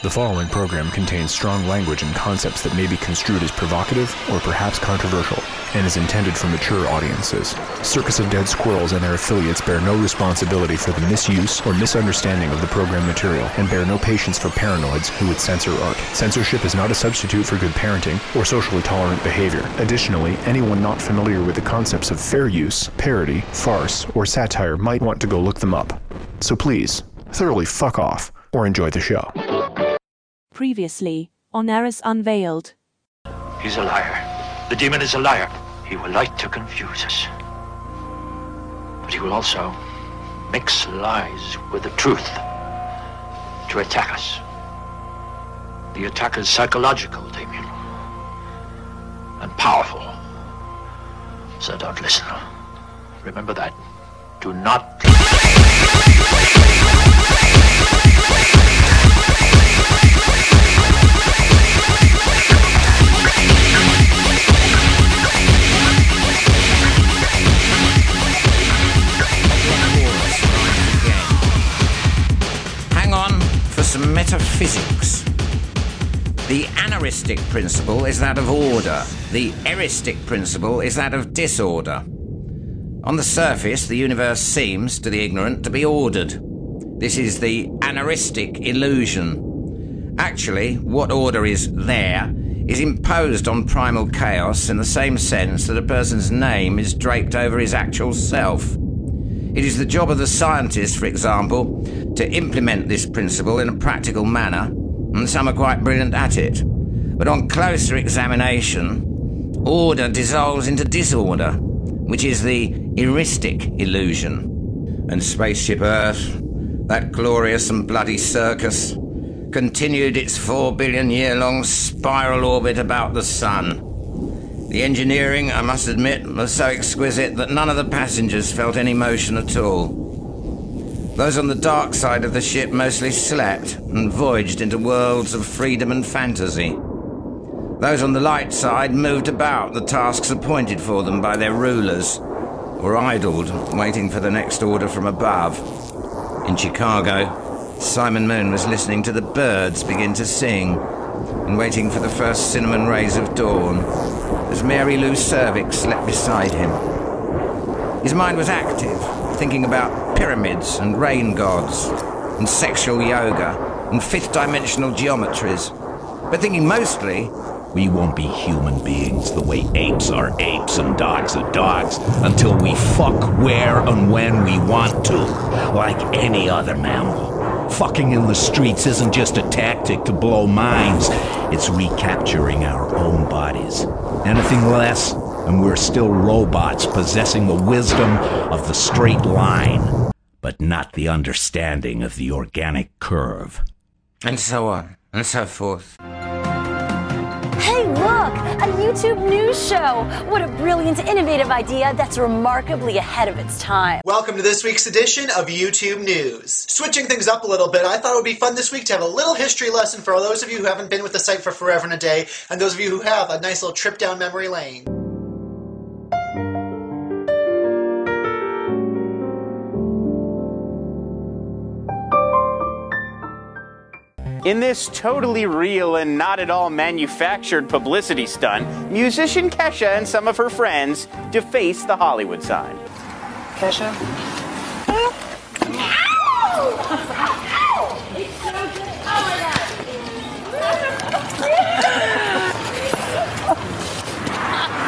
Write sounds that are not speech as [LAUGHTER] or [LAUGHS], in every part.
The following program contains strong language and concepts that may be construed as provocative or perhaps controversial and is intended for mature audiences. Circus of Dead Squirrels and their affiliates bear no responsibility for the misuse or misunderstanding of the program material and bear no patience for paranoids who would censor art. Censorship is not a substitute for good parenting or socially tolerant behavior. Additionally, anyone not familiar with the concepts of fair use, parody, farce, or satire might want to go look them up. So please, thoroughly fuck off or enjoy the show. Previously, on Eris Unveiled. He's a liar. The demon is a liar. He will like to confuse us. But he will also mix lies with the truth to attack us. The attack is psychological, Damien. And powerful. So don't listen. Remember that. Do not metaphysics. The aneristic principle is that of order. The eristic principle is that of disorder. On the surface, the universe seems, to the ignorant, to be ordered. This is the aneristic illusion. Actually, what order is there is imposed on primal chaos in the same sense that a person's name is draped over his actual self. It is the job of the scientist, for example, to implement this principle in a practical manner, and some are quite brilliant at it. But on closer examination, order dissolves into disorder, which is the eristic illusion. And Spaceship Earth, that glorious and bloody circus, continued its four billion year long spiral orbit about the Sun. The engineering, I must admit, was so exquisite that none of the passengers felt any motion at all. Those on the dark side of the ship mostly slept and voyaged into worlds of freedom and fantasy. Those on the light side moved about the tasks appointed for them by their rulers, or idled, waiting for the next order from above. In Chicago, Simon Moon was listening to the birds begin to sing and waiting for the first cinnamon rays of dawn as Mary Lou Servix slept beside him. His mind was active, thinking about pyramids and rain gods and sexual yoga and fifth dimensional geometries, but thinking mostly We won't be human beings the way apes are apes and dogs are dogs until we fuck where and when we want to, like any other mammal. Fucking in the streets isn't just a tactic to blow minds, it's recapturing our own bodies. Anything less, and we're still robots possessing the wisdom of the straight line, but not the understanding of the organic curve. and so on and so forth. A YouTube news show! What a brilliant, innovative idea that's remarkably ahead of its time. Welcome to this week's edition of YouTube News. Switching things up a little bit, I thought it would be fun this week to have a little history lesson for all those of you who haven't been with the site for forever and a day, and those of you who have, a nice little trip down memory lane. In this totally real and not at all manufactured publicity stunt, musician Kesha and some of her friends deface the Hollywood sign. Kesha?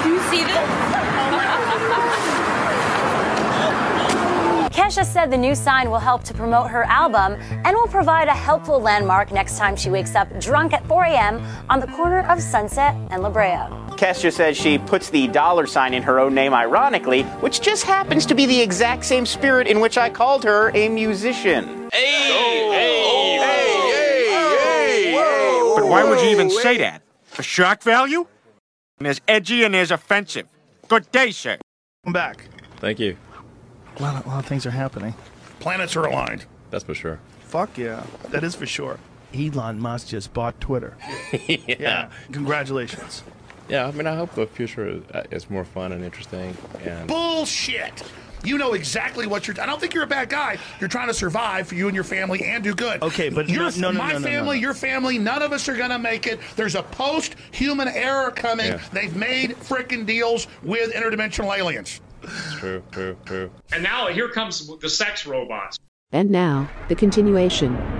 Do you see this? Kesha said the new sign will help to promote her album and will provide a helpful landmark next time she wakes up drunk at 4 a.m. on the corner of Sunset and La Brea. Kesha says she puts the dollar sign in her own name ironically, which just happens to be the exact same spirit in which I called her a musician. Hey! Hey! Hey! Hey! But why would you even say that? For shock value? There's edgy and there's offensive. Good day, sir. Welcome back. Thank you. A lot, of, a lot of things are happening. Planets are aligned. That's for sure. Fuck yeah. That is for sure. Elon Musk just bought Twitter. [LAUGHS] yeah. yeah. Congratulations. Yeah, I mean, I hope the future uh, is more fun and interesting. And Bullshit! You know exactly what you're. I don't think you're a bad guy. You're trying to survive for you and your family and do good. Okay, but your, no, no, no, my no, family, your family, none of us are gonna make it. There's a post-human error coming. Yeah. They've made freaking deals with interdimensional aliens. True, true, true. And now here comes the sex robots. And now, the continuation.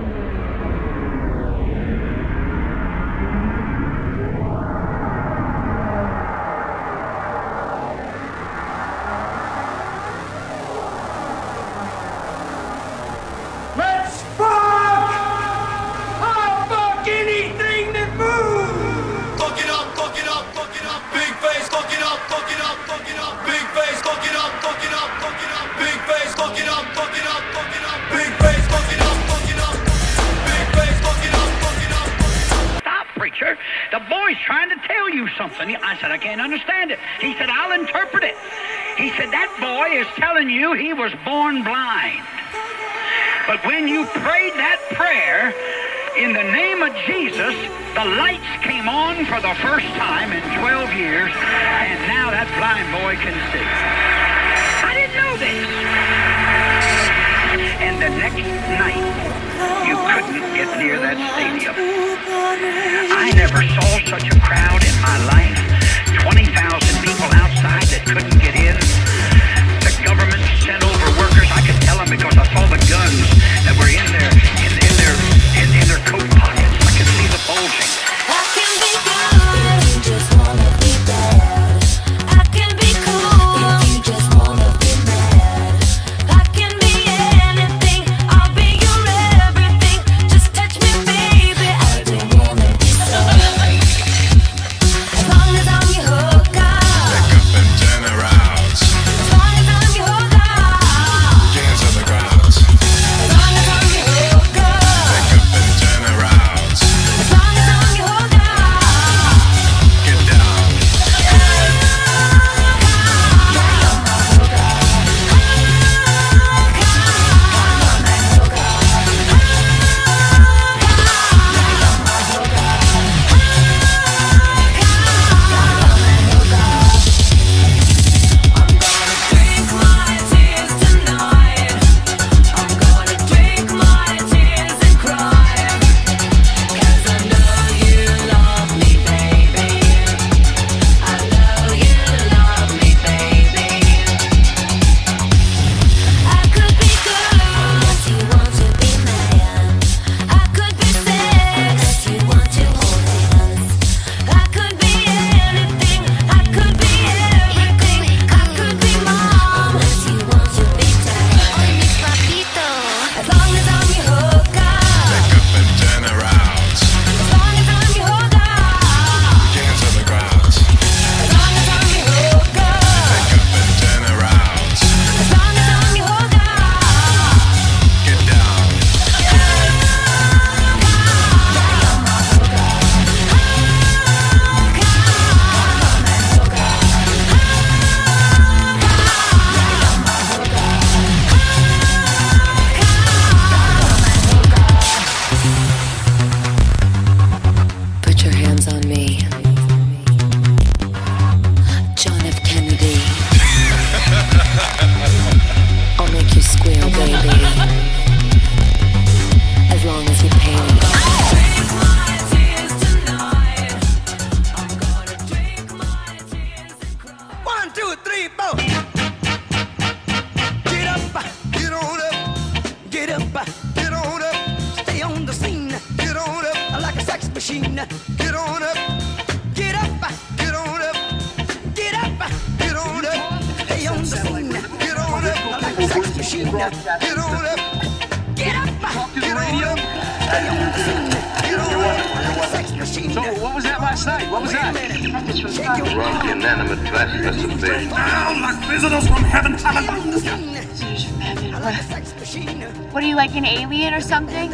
So what was that last night? What was that? Drunk, like visitors from heaven. What are you, like an alien or something?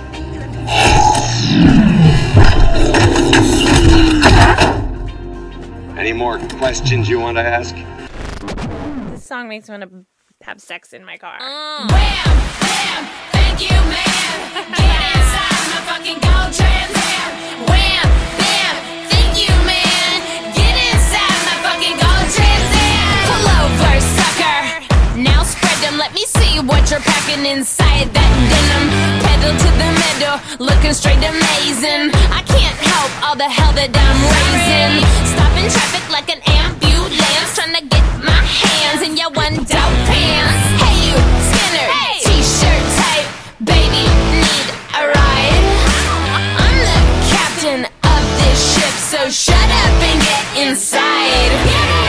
Any more questions you want to ask? This song makes me want to have sex in my car. Mm what you're packing inside that denim. Pedal to the metal, looking straight amazing. I can't help all the hell that I'm raising. Stopping traffic like an ambulance, trying to get my hands in your one-dope pants. Hey, you, Skinner. Hey. So shut up and get inside.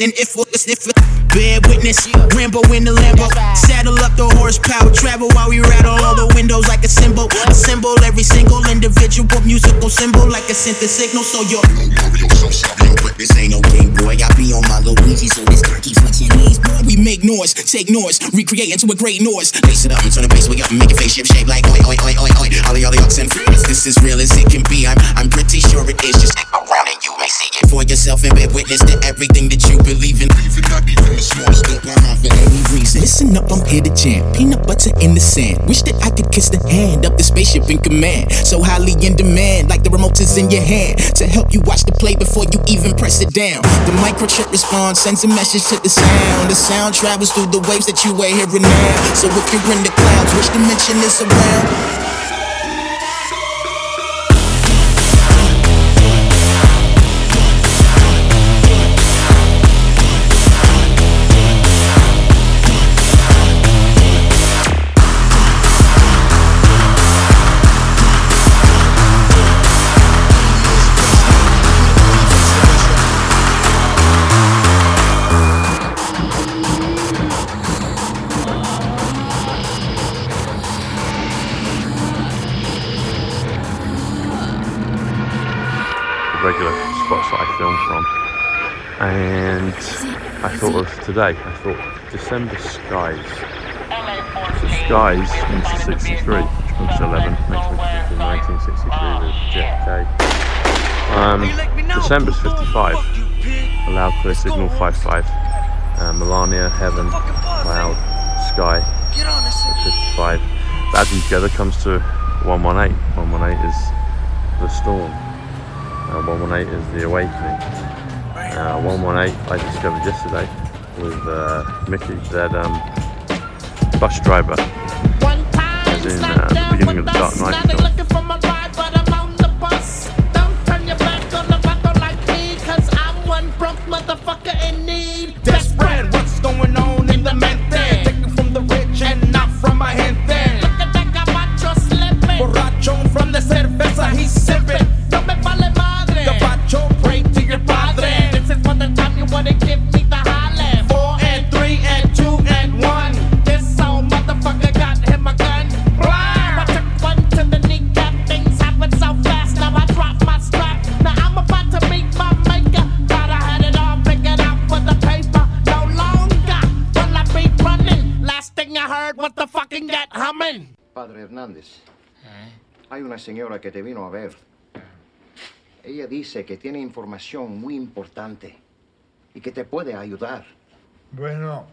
And if if if bad witness, Rambo in the Lambo, saddle up the horsepower, travel while we rattle all the windows like a symbol, assemble every single individual musical symbol like a synth signal. So you're but this ain't no game, boy. I be on my Luigi, so this car keeps flexing knees, boy. We make noise, take noise, recreate into a great noise. Lace it up and turn the bass way up and make it face shape shape like oi oi oi oi oi. All the other ucks and freaks. This is real as it can be. I'm I'm pretty sure it is. Just stick around and you may see it for yourself and bear witness to everything that Listen up, I'm here to jam. Peanut butter in the sand. Wish that I could kiss the hand of the spaceship in command. So highly in demand, like the remote is in your hand to help you watch the play before you even press it down. The microchip responds, sends a message to the sound. The sound travels through the waves that you are hearing now. So if you're in the clouds, which dimension is around? Today, I thought December skies. So skies into 63, which 11, makes me think of 1963 with JFK. Um, December's 55, allowed clear signal 55. Uh, Melania, heaven, cloud, sky, 55. Add together comes to 118. 118 is the storm. Uh, 118 is the awakening. Uh, 118 I discovered yesterday with uh, Mickey, that um, bus driver. As in uh, the beginning of the Dark Knight film. Motherfucker in need, desperate. What's going on señora que te vino a ver. Ella dice que tiene información muy importante y que te puede ayudar. Bueno,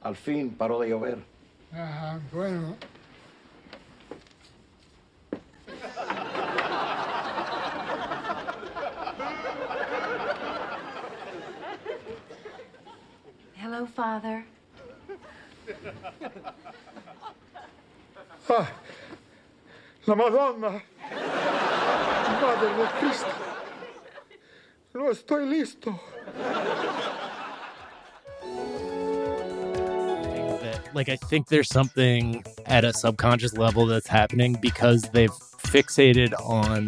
Al fin paró de llover. ajá, bueno. La Madonna, Madre de Cristo. No estoy listo. like I think there's something at a subconscious level that's happening because they've fixated on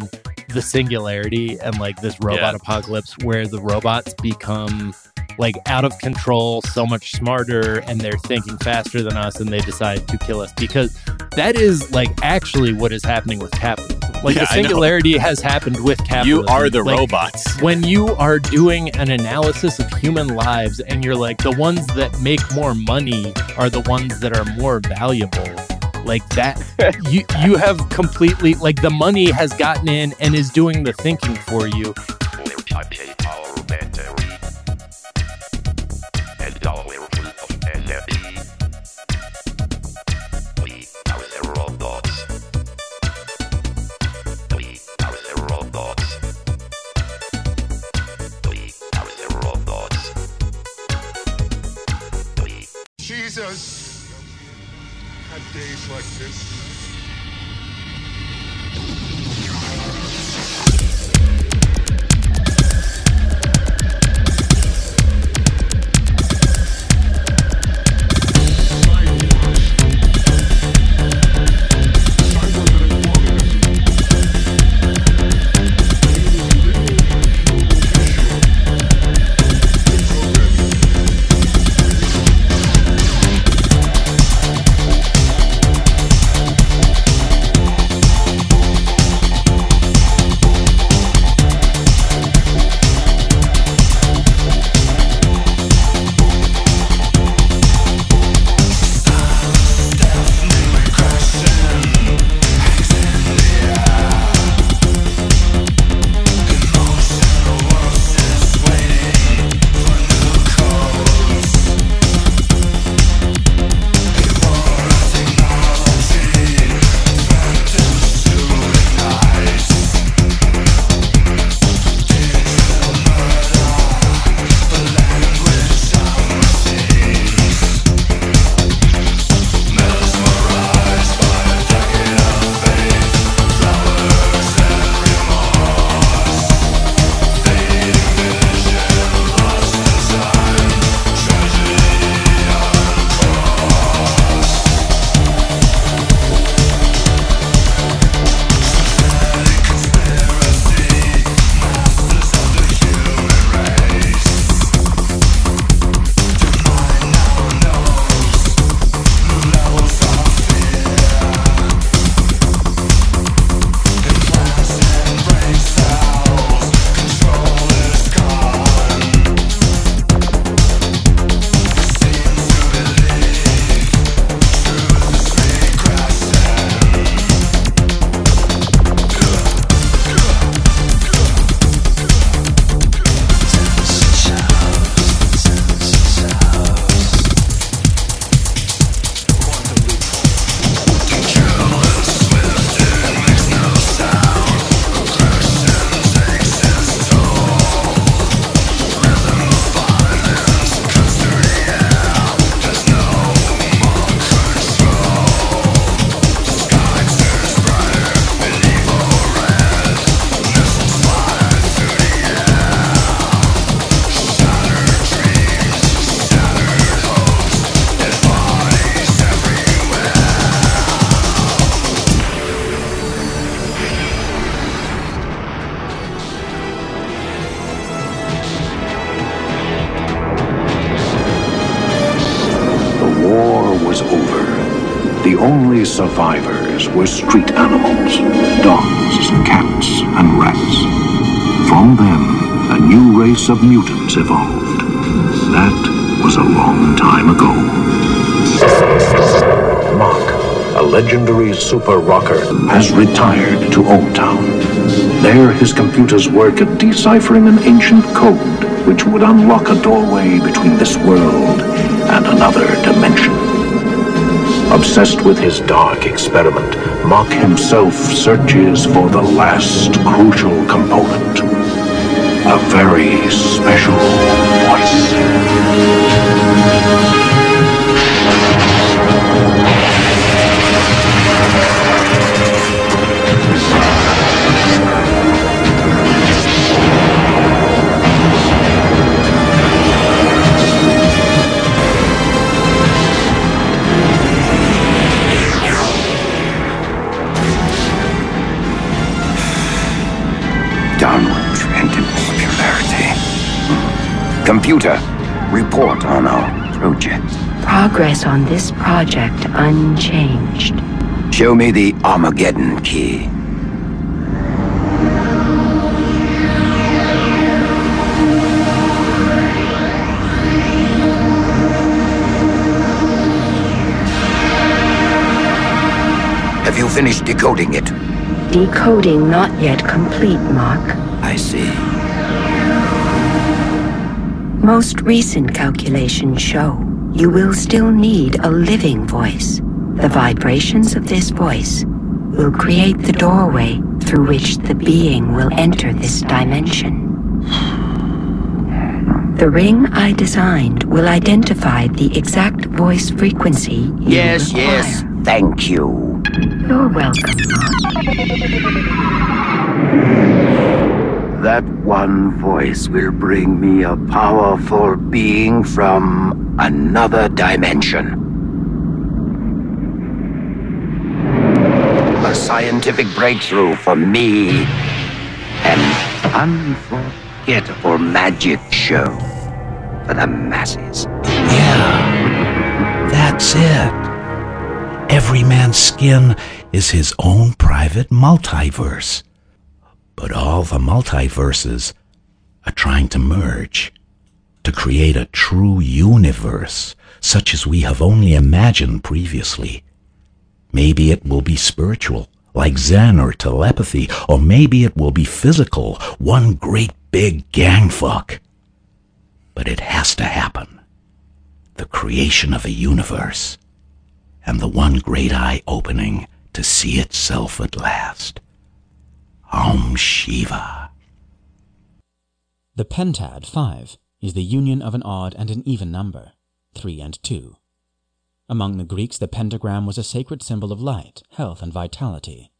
the singularity and like this robot Yeah. apocalypse where the robots become like out of control, so much smarter, and they're thinking faster than us, and they decide to kill us because that is like actually what is happening with capitalism. Like Yeah, the singularity has happened with capitalism. You are the Like, robots. when you are doing an analysis of human lives and you're like the ones that make more money are the ones that are more valuable like that [LAUGHS] you you have completely like the money has gotten in and is doing the thinking for you Jesus. Had days like this. Survivors were street animals, dogs, cats, and rats. From them, a new race of mutants evolved. That was a long time ago. Mok, a legendary super rocker, has retired to Old Town. There, his computers work at deciphering an ancient code which would unlock a doorway between this world and another dimension. Obsessed with his dark experiment, Mok himself searches for the last crucial component. A very special voice. Report on our project. Progress on this project unchanged. Show me the Armageddon key. Have you finished decoding it? Decoding not yet complete, Mok. I see. Most recent calculations show you will still need a living voice. The vibrations of this voice will create the doorway through which the being will enter this dimension. The ring I designed will identify the exact voice frequency you Yes, require. yes. Thank you. You're welcome. That one voice will bring me a powerful being from another dimension. A scientific breakthrough for me. An unforgettable magic show for the masses. Yeah, that's it. Every man's skin is his own private multiverse. But all the multiverses are trying to merge to create a true universe, such as we have only imagined previously. Maybe it will be spiritual, like Zen or telepathy, or maybe it will be physical, one great big gang fuck. But it has to happen. The creation of a universe, and the one great eye opening to see itself at last. Om Shiva. The pentad, 5, is the union of an odd and an even number, 3 and 2. Among the Greeks, the pentagram was a sacred symbol of light, health, and vitality.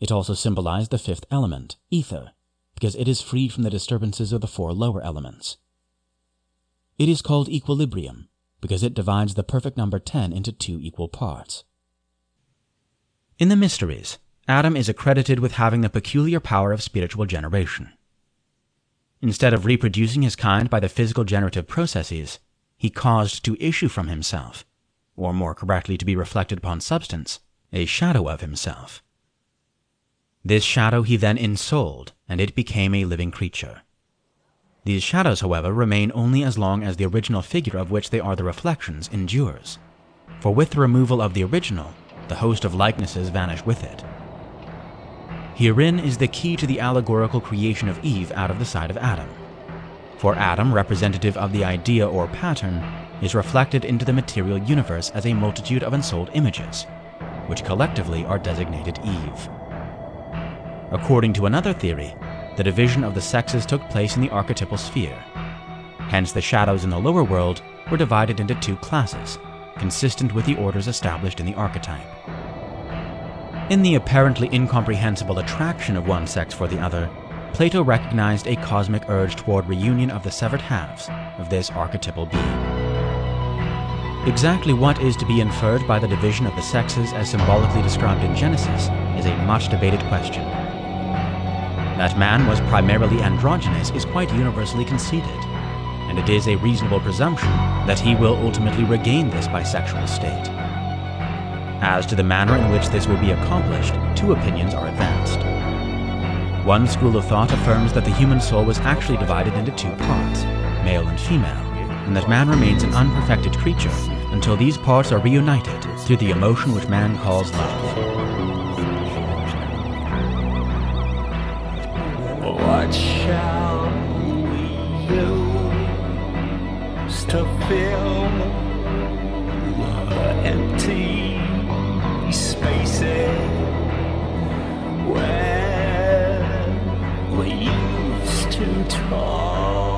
It also symbolized the fifth element, ether, because it is freed from the disturbances of the four lower elements. It is called equilibrium because it divides the perfect number 10 into two equal parts. In the mysteries, Adam is accredited with having the peculiar power of spiritual generation. Instead of reproducing his kind by the physical generative processes, he caused to issue from himself, or more correctly to be reflected upon substance, a shadow of himself. This shadow he then ensouled, and it became a living creature. These shadows, however, remain only as long as the original figure of which they are the reflections endures, for with the removal of the original, the host of likenesses vanish with it. Herein is the key to the allegorical creation of Eve out of the side of Adam. For Adam, representative of the idea or pattern, is reflected into the material universe as a multitude of ensouled images, which collectively are designated Eve. According to another theory, the division of the sexes took place in the archetypal sphere. Hence, the shadows in the lower world were divided into two classes, consistent with the orders established in the archetype. In the apparently incomprehensible attraction of one sex for the other, Plato recognized a cosmic urge toward reunion of the severed halves of this archetypal being. Exactly what is to be inferred by the division of the sexes as symbolically described in Genesis is a much debated question. That man was primarily androgynous is quite universally conceded, and it is a reasonable presumption that he will ultimately regain this bisexual state. As to the manner in which this will be accomplished, two opinions are advanced. One school of thought affirms that the human soul was actually divided into two parts, male and female, and that man remains an unperfected creature until these parts are reunited through the emotion which man calls love. What shall we use to fill the empty spaces where we used to talk?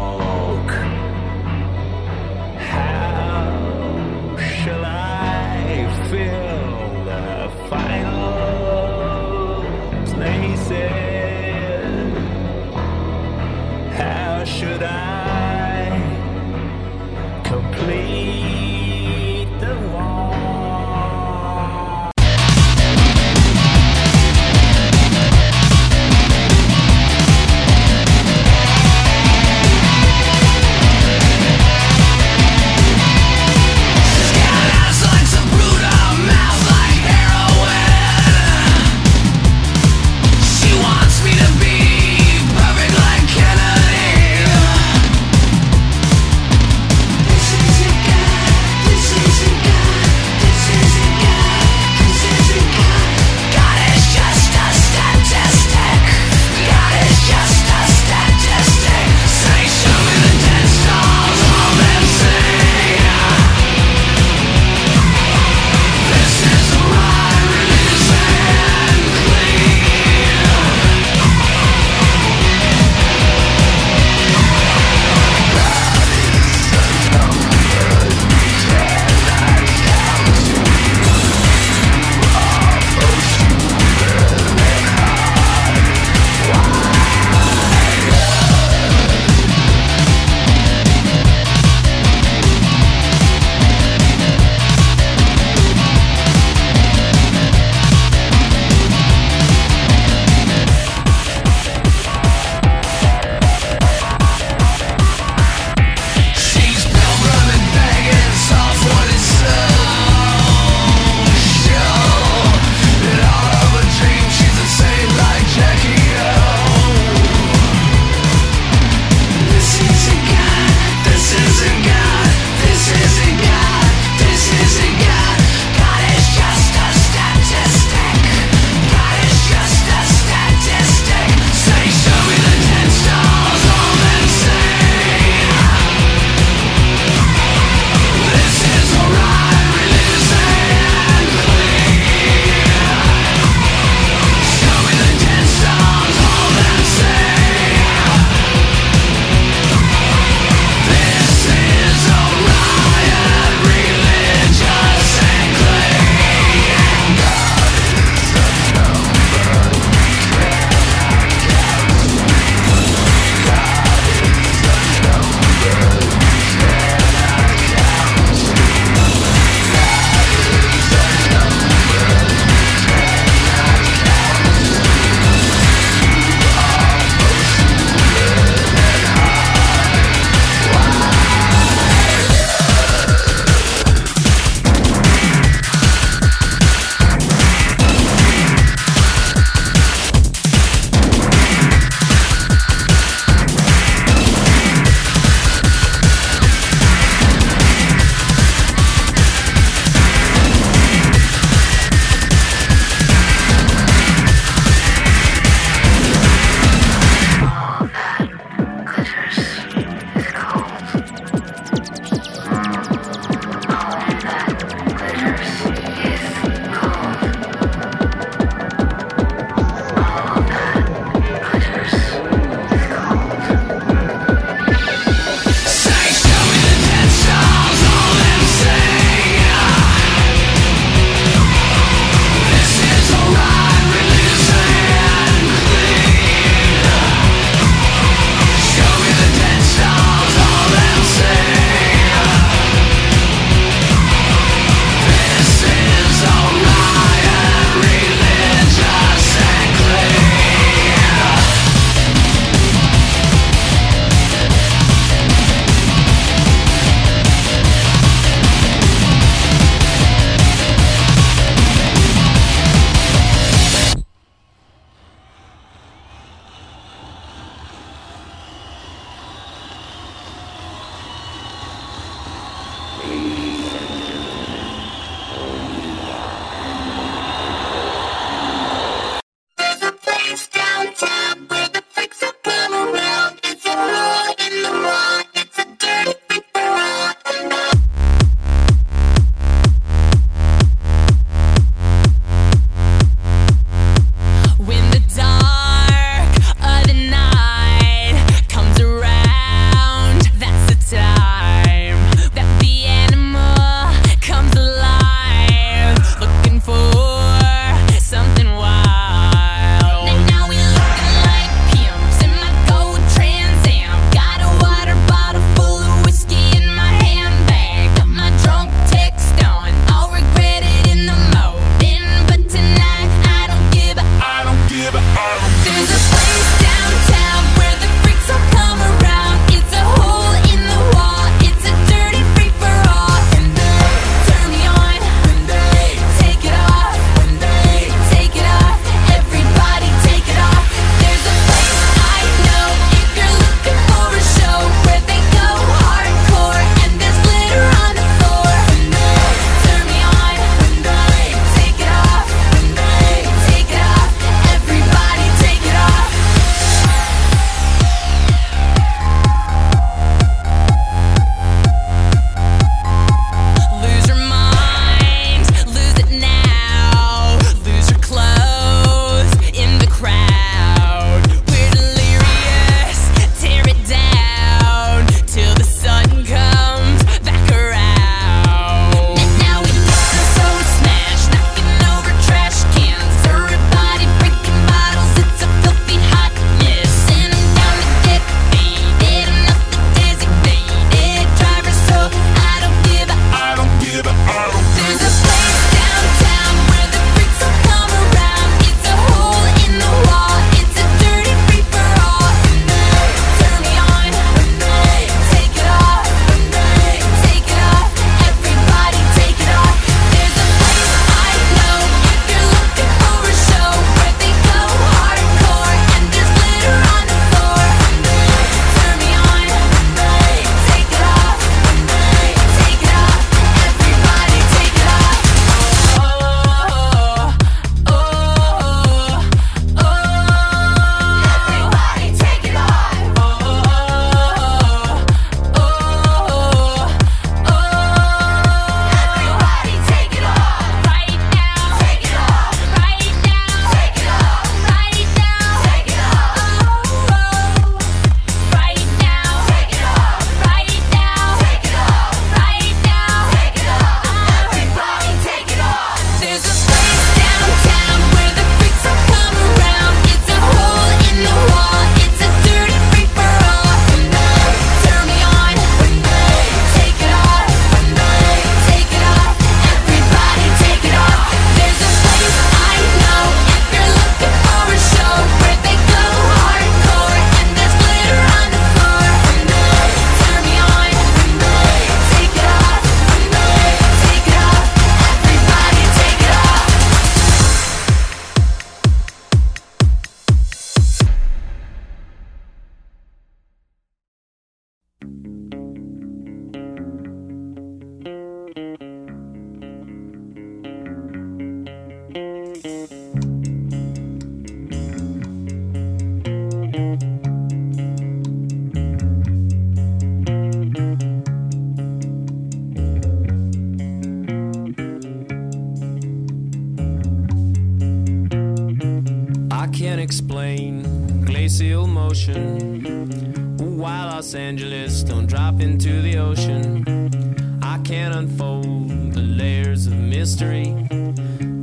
motion. Why Los Angeles don't drop into the ocean? I can't unfold the layers of mystery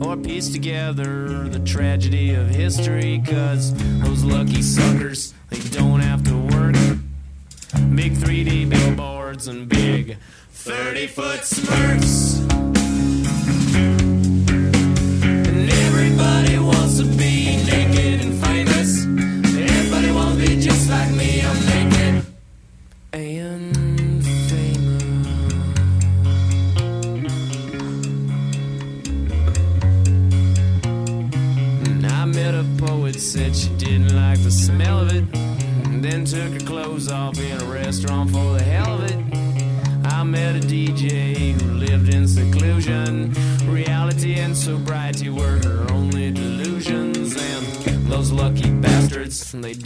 or piece together the tragedy of history, cause those lucky suckers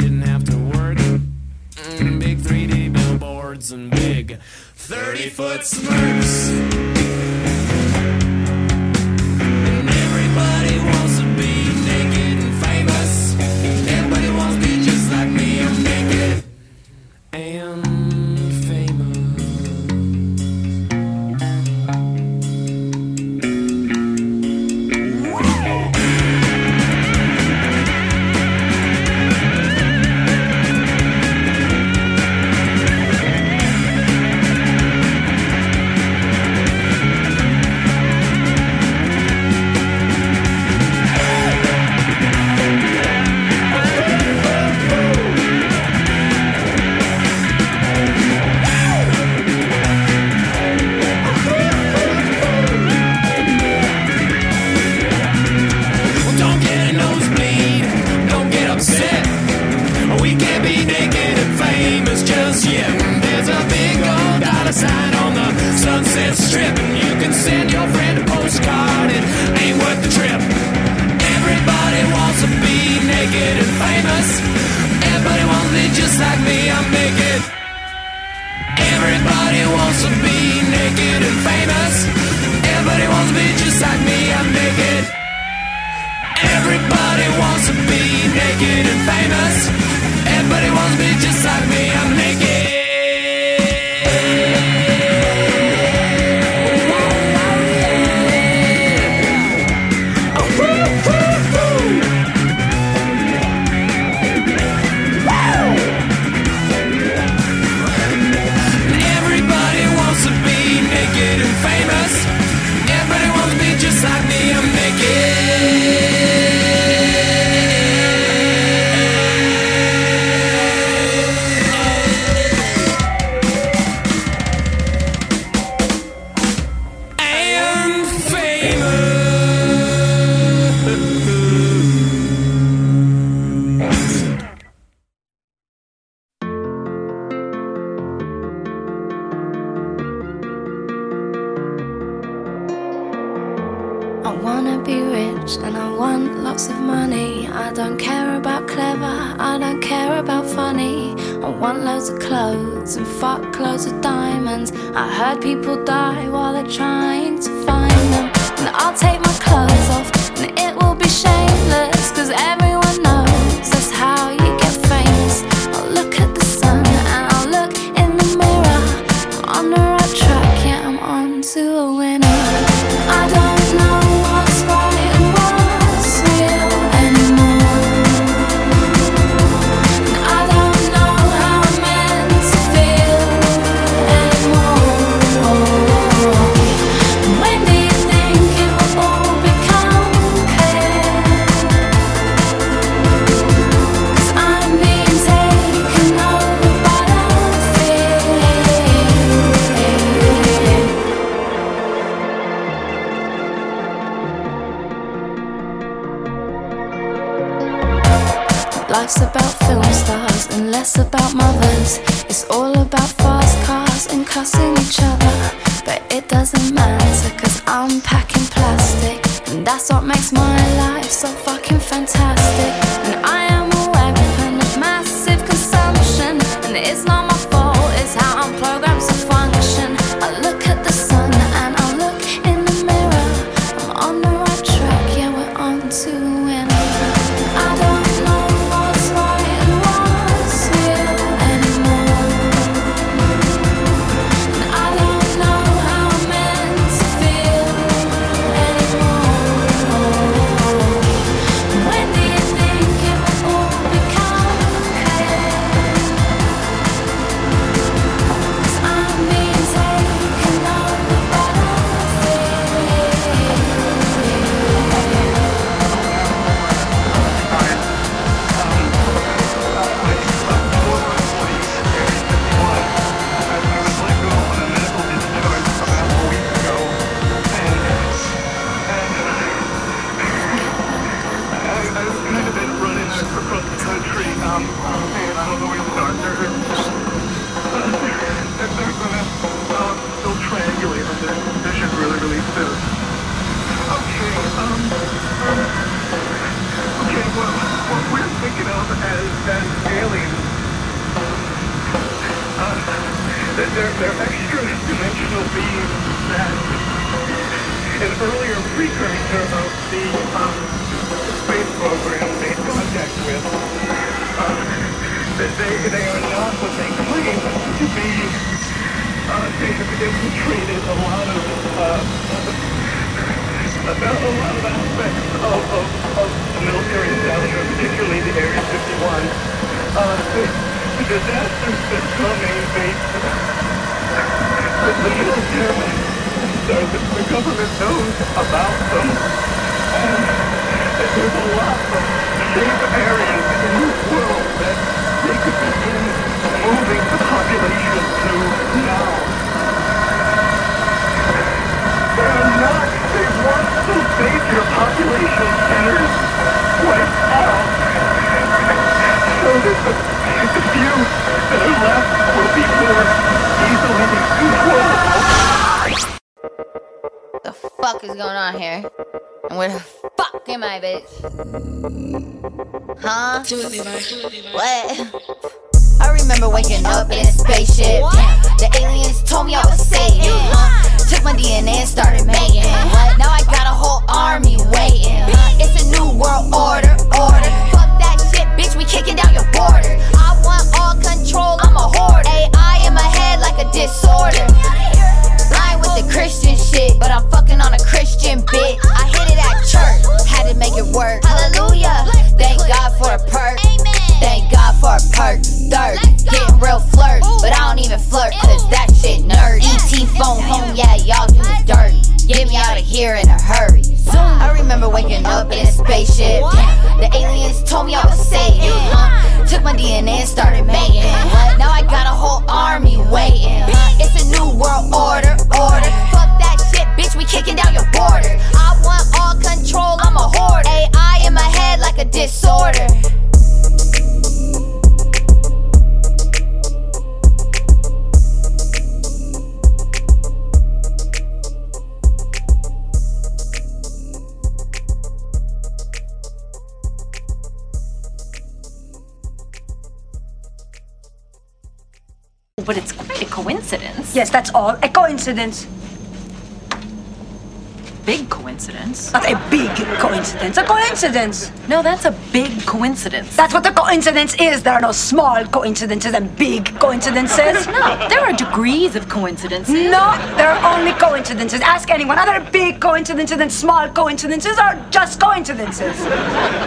kitchen afterward. Mm, big 3D billboards and big 30 foot smurfs. inside me, I'm naked. Everybody wants to be naked and famous. Everybody wants to be just like me, I'm they have infiltrated a lot of uh, about a lot of aspects of, the military establishment, particularly the Area 51. Uh, the, the disasters that coming, they, the, the military, the, the, the government knows about them. And there's a lot of safe areas in this world that they could begin moving the population to now. They want to population centers wiped out. So the, few that are left will be more easily. The fuck is going on here? Where the fuck am I, bitch? Huh? What? I remember waking up in a spaceship. The aliens told me I was Satan. Huh? Took my DNA and started making. What? Now I got a whole army waiting. It's a new world order, order. Fuck that shit, bitch. We kicking down your border. I want all control. I'm a hoarder. AI in my head like a disorder. Lying with the Christian coincidence. Big coincidence. Not a big coincidence. A coincidence. No, that's a big coincidence. That's what a coincidence is. There are no small coincidences and big coincidences. No, there are degrees of coincidences. No, there are only coincidences. Ask anyone. Other big coincidences and small coincidences are just coincidences.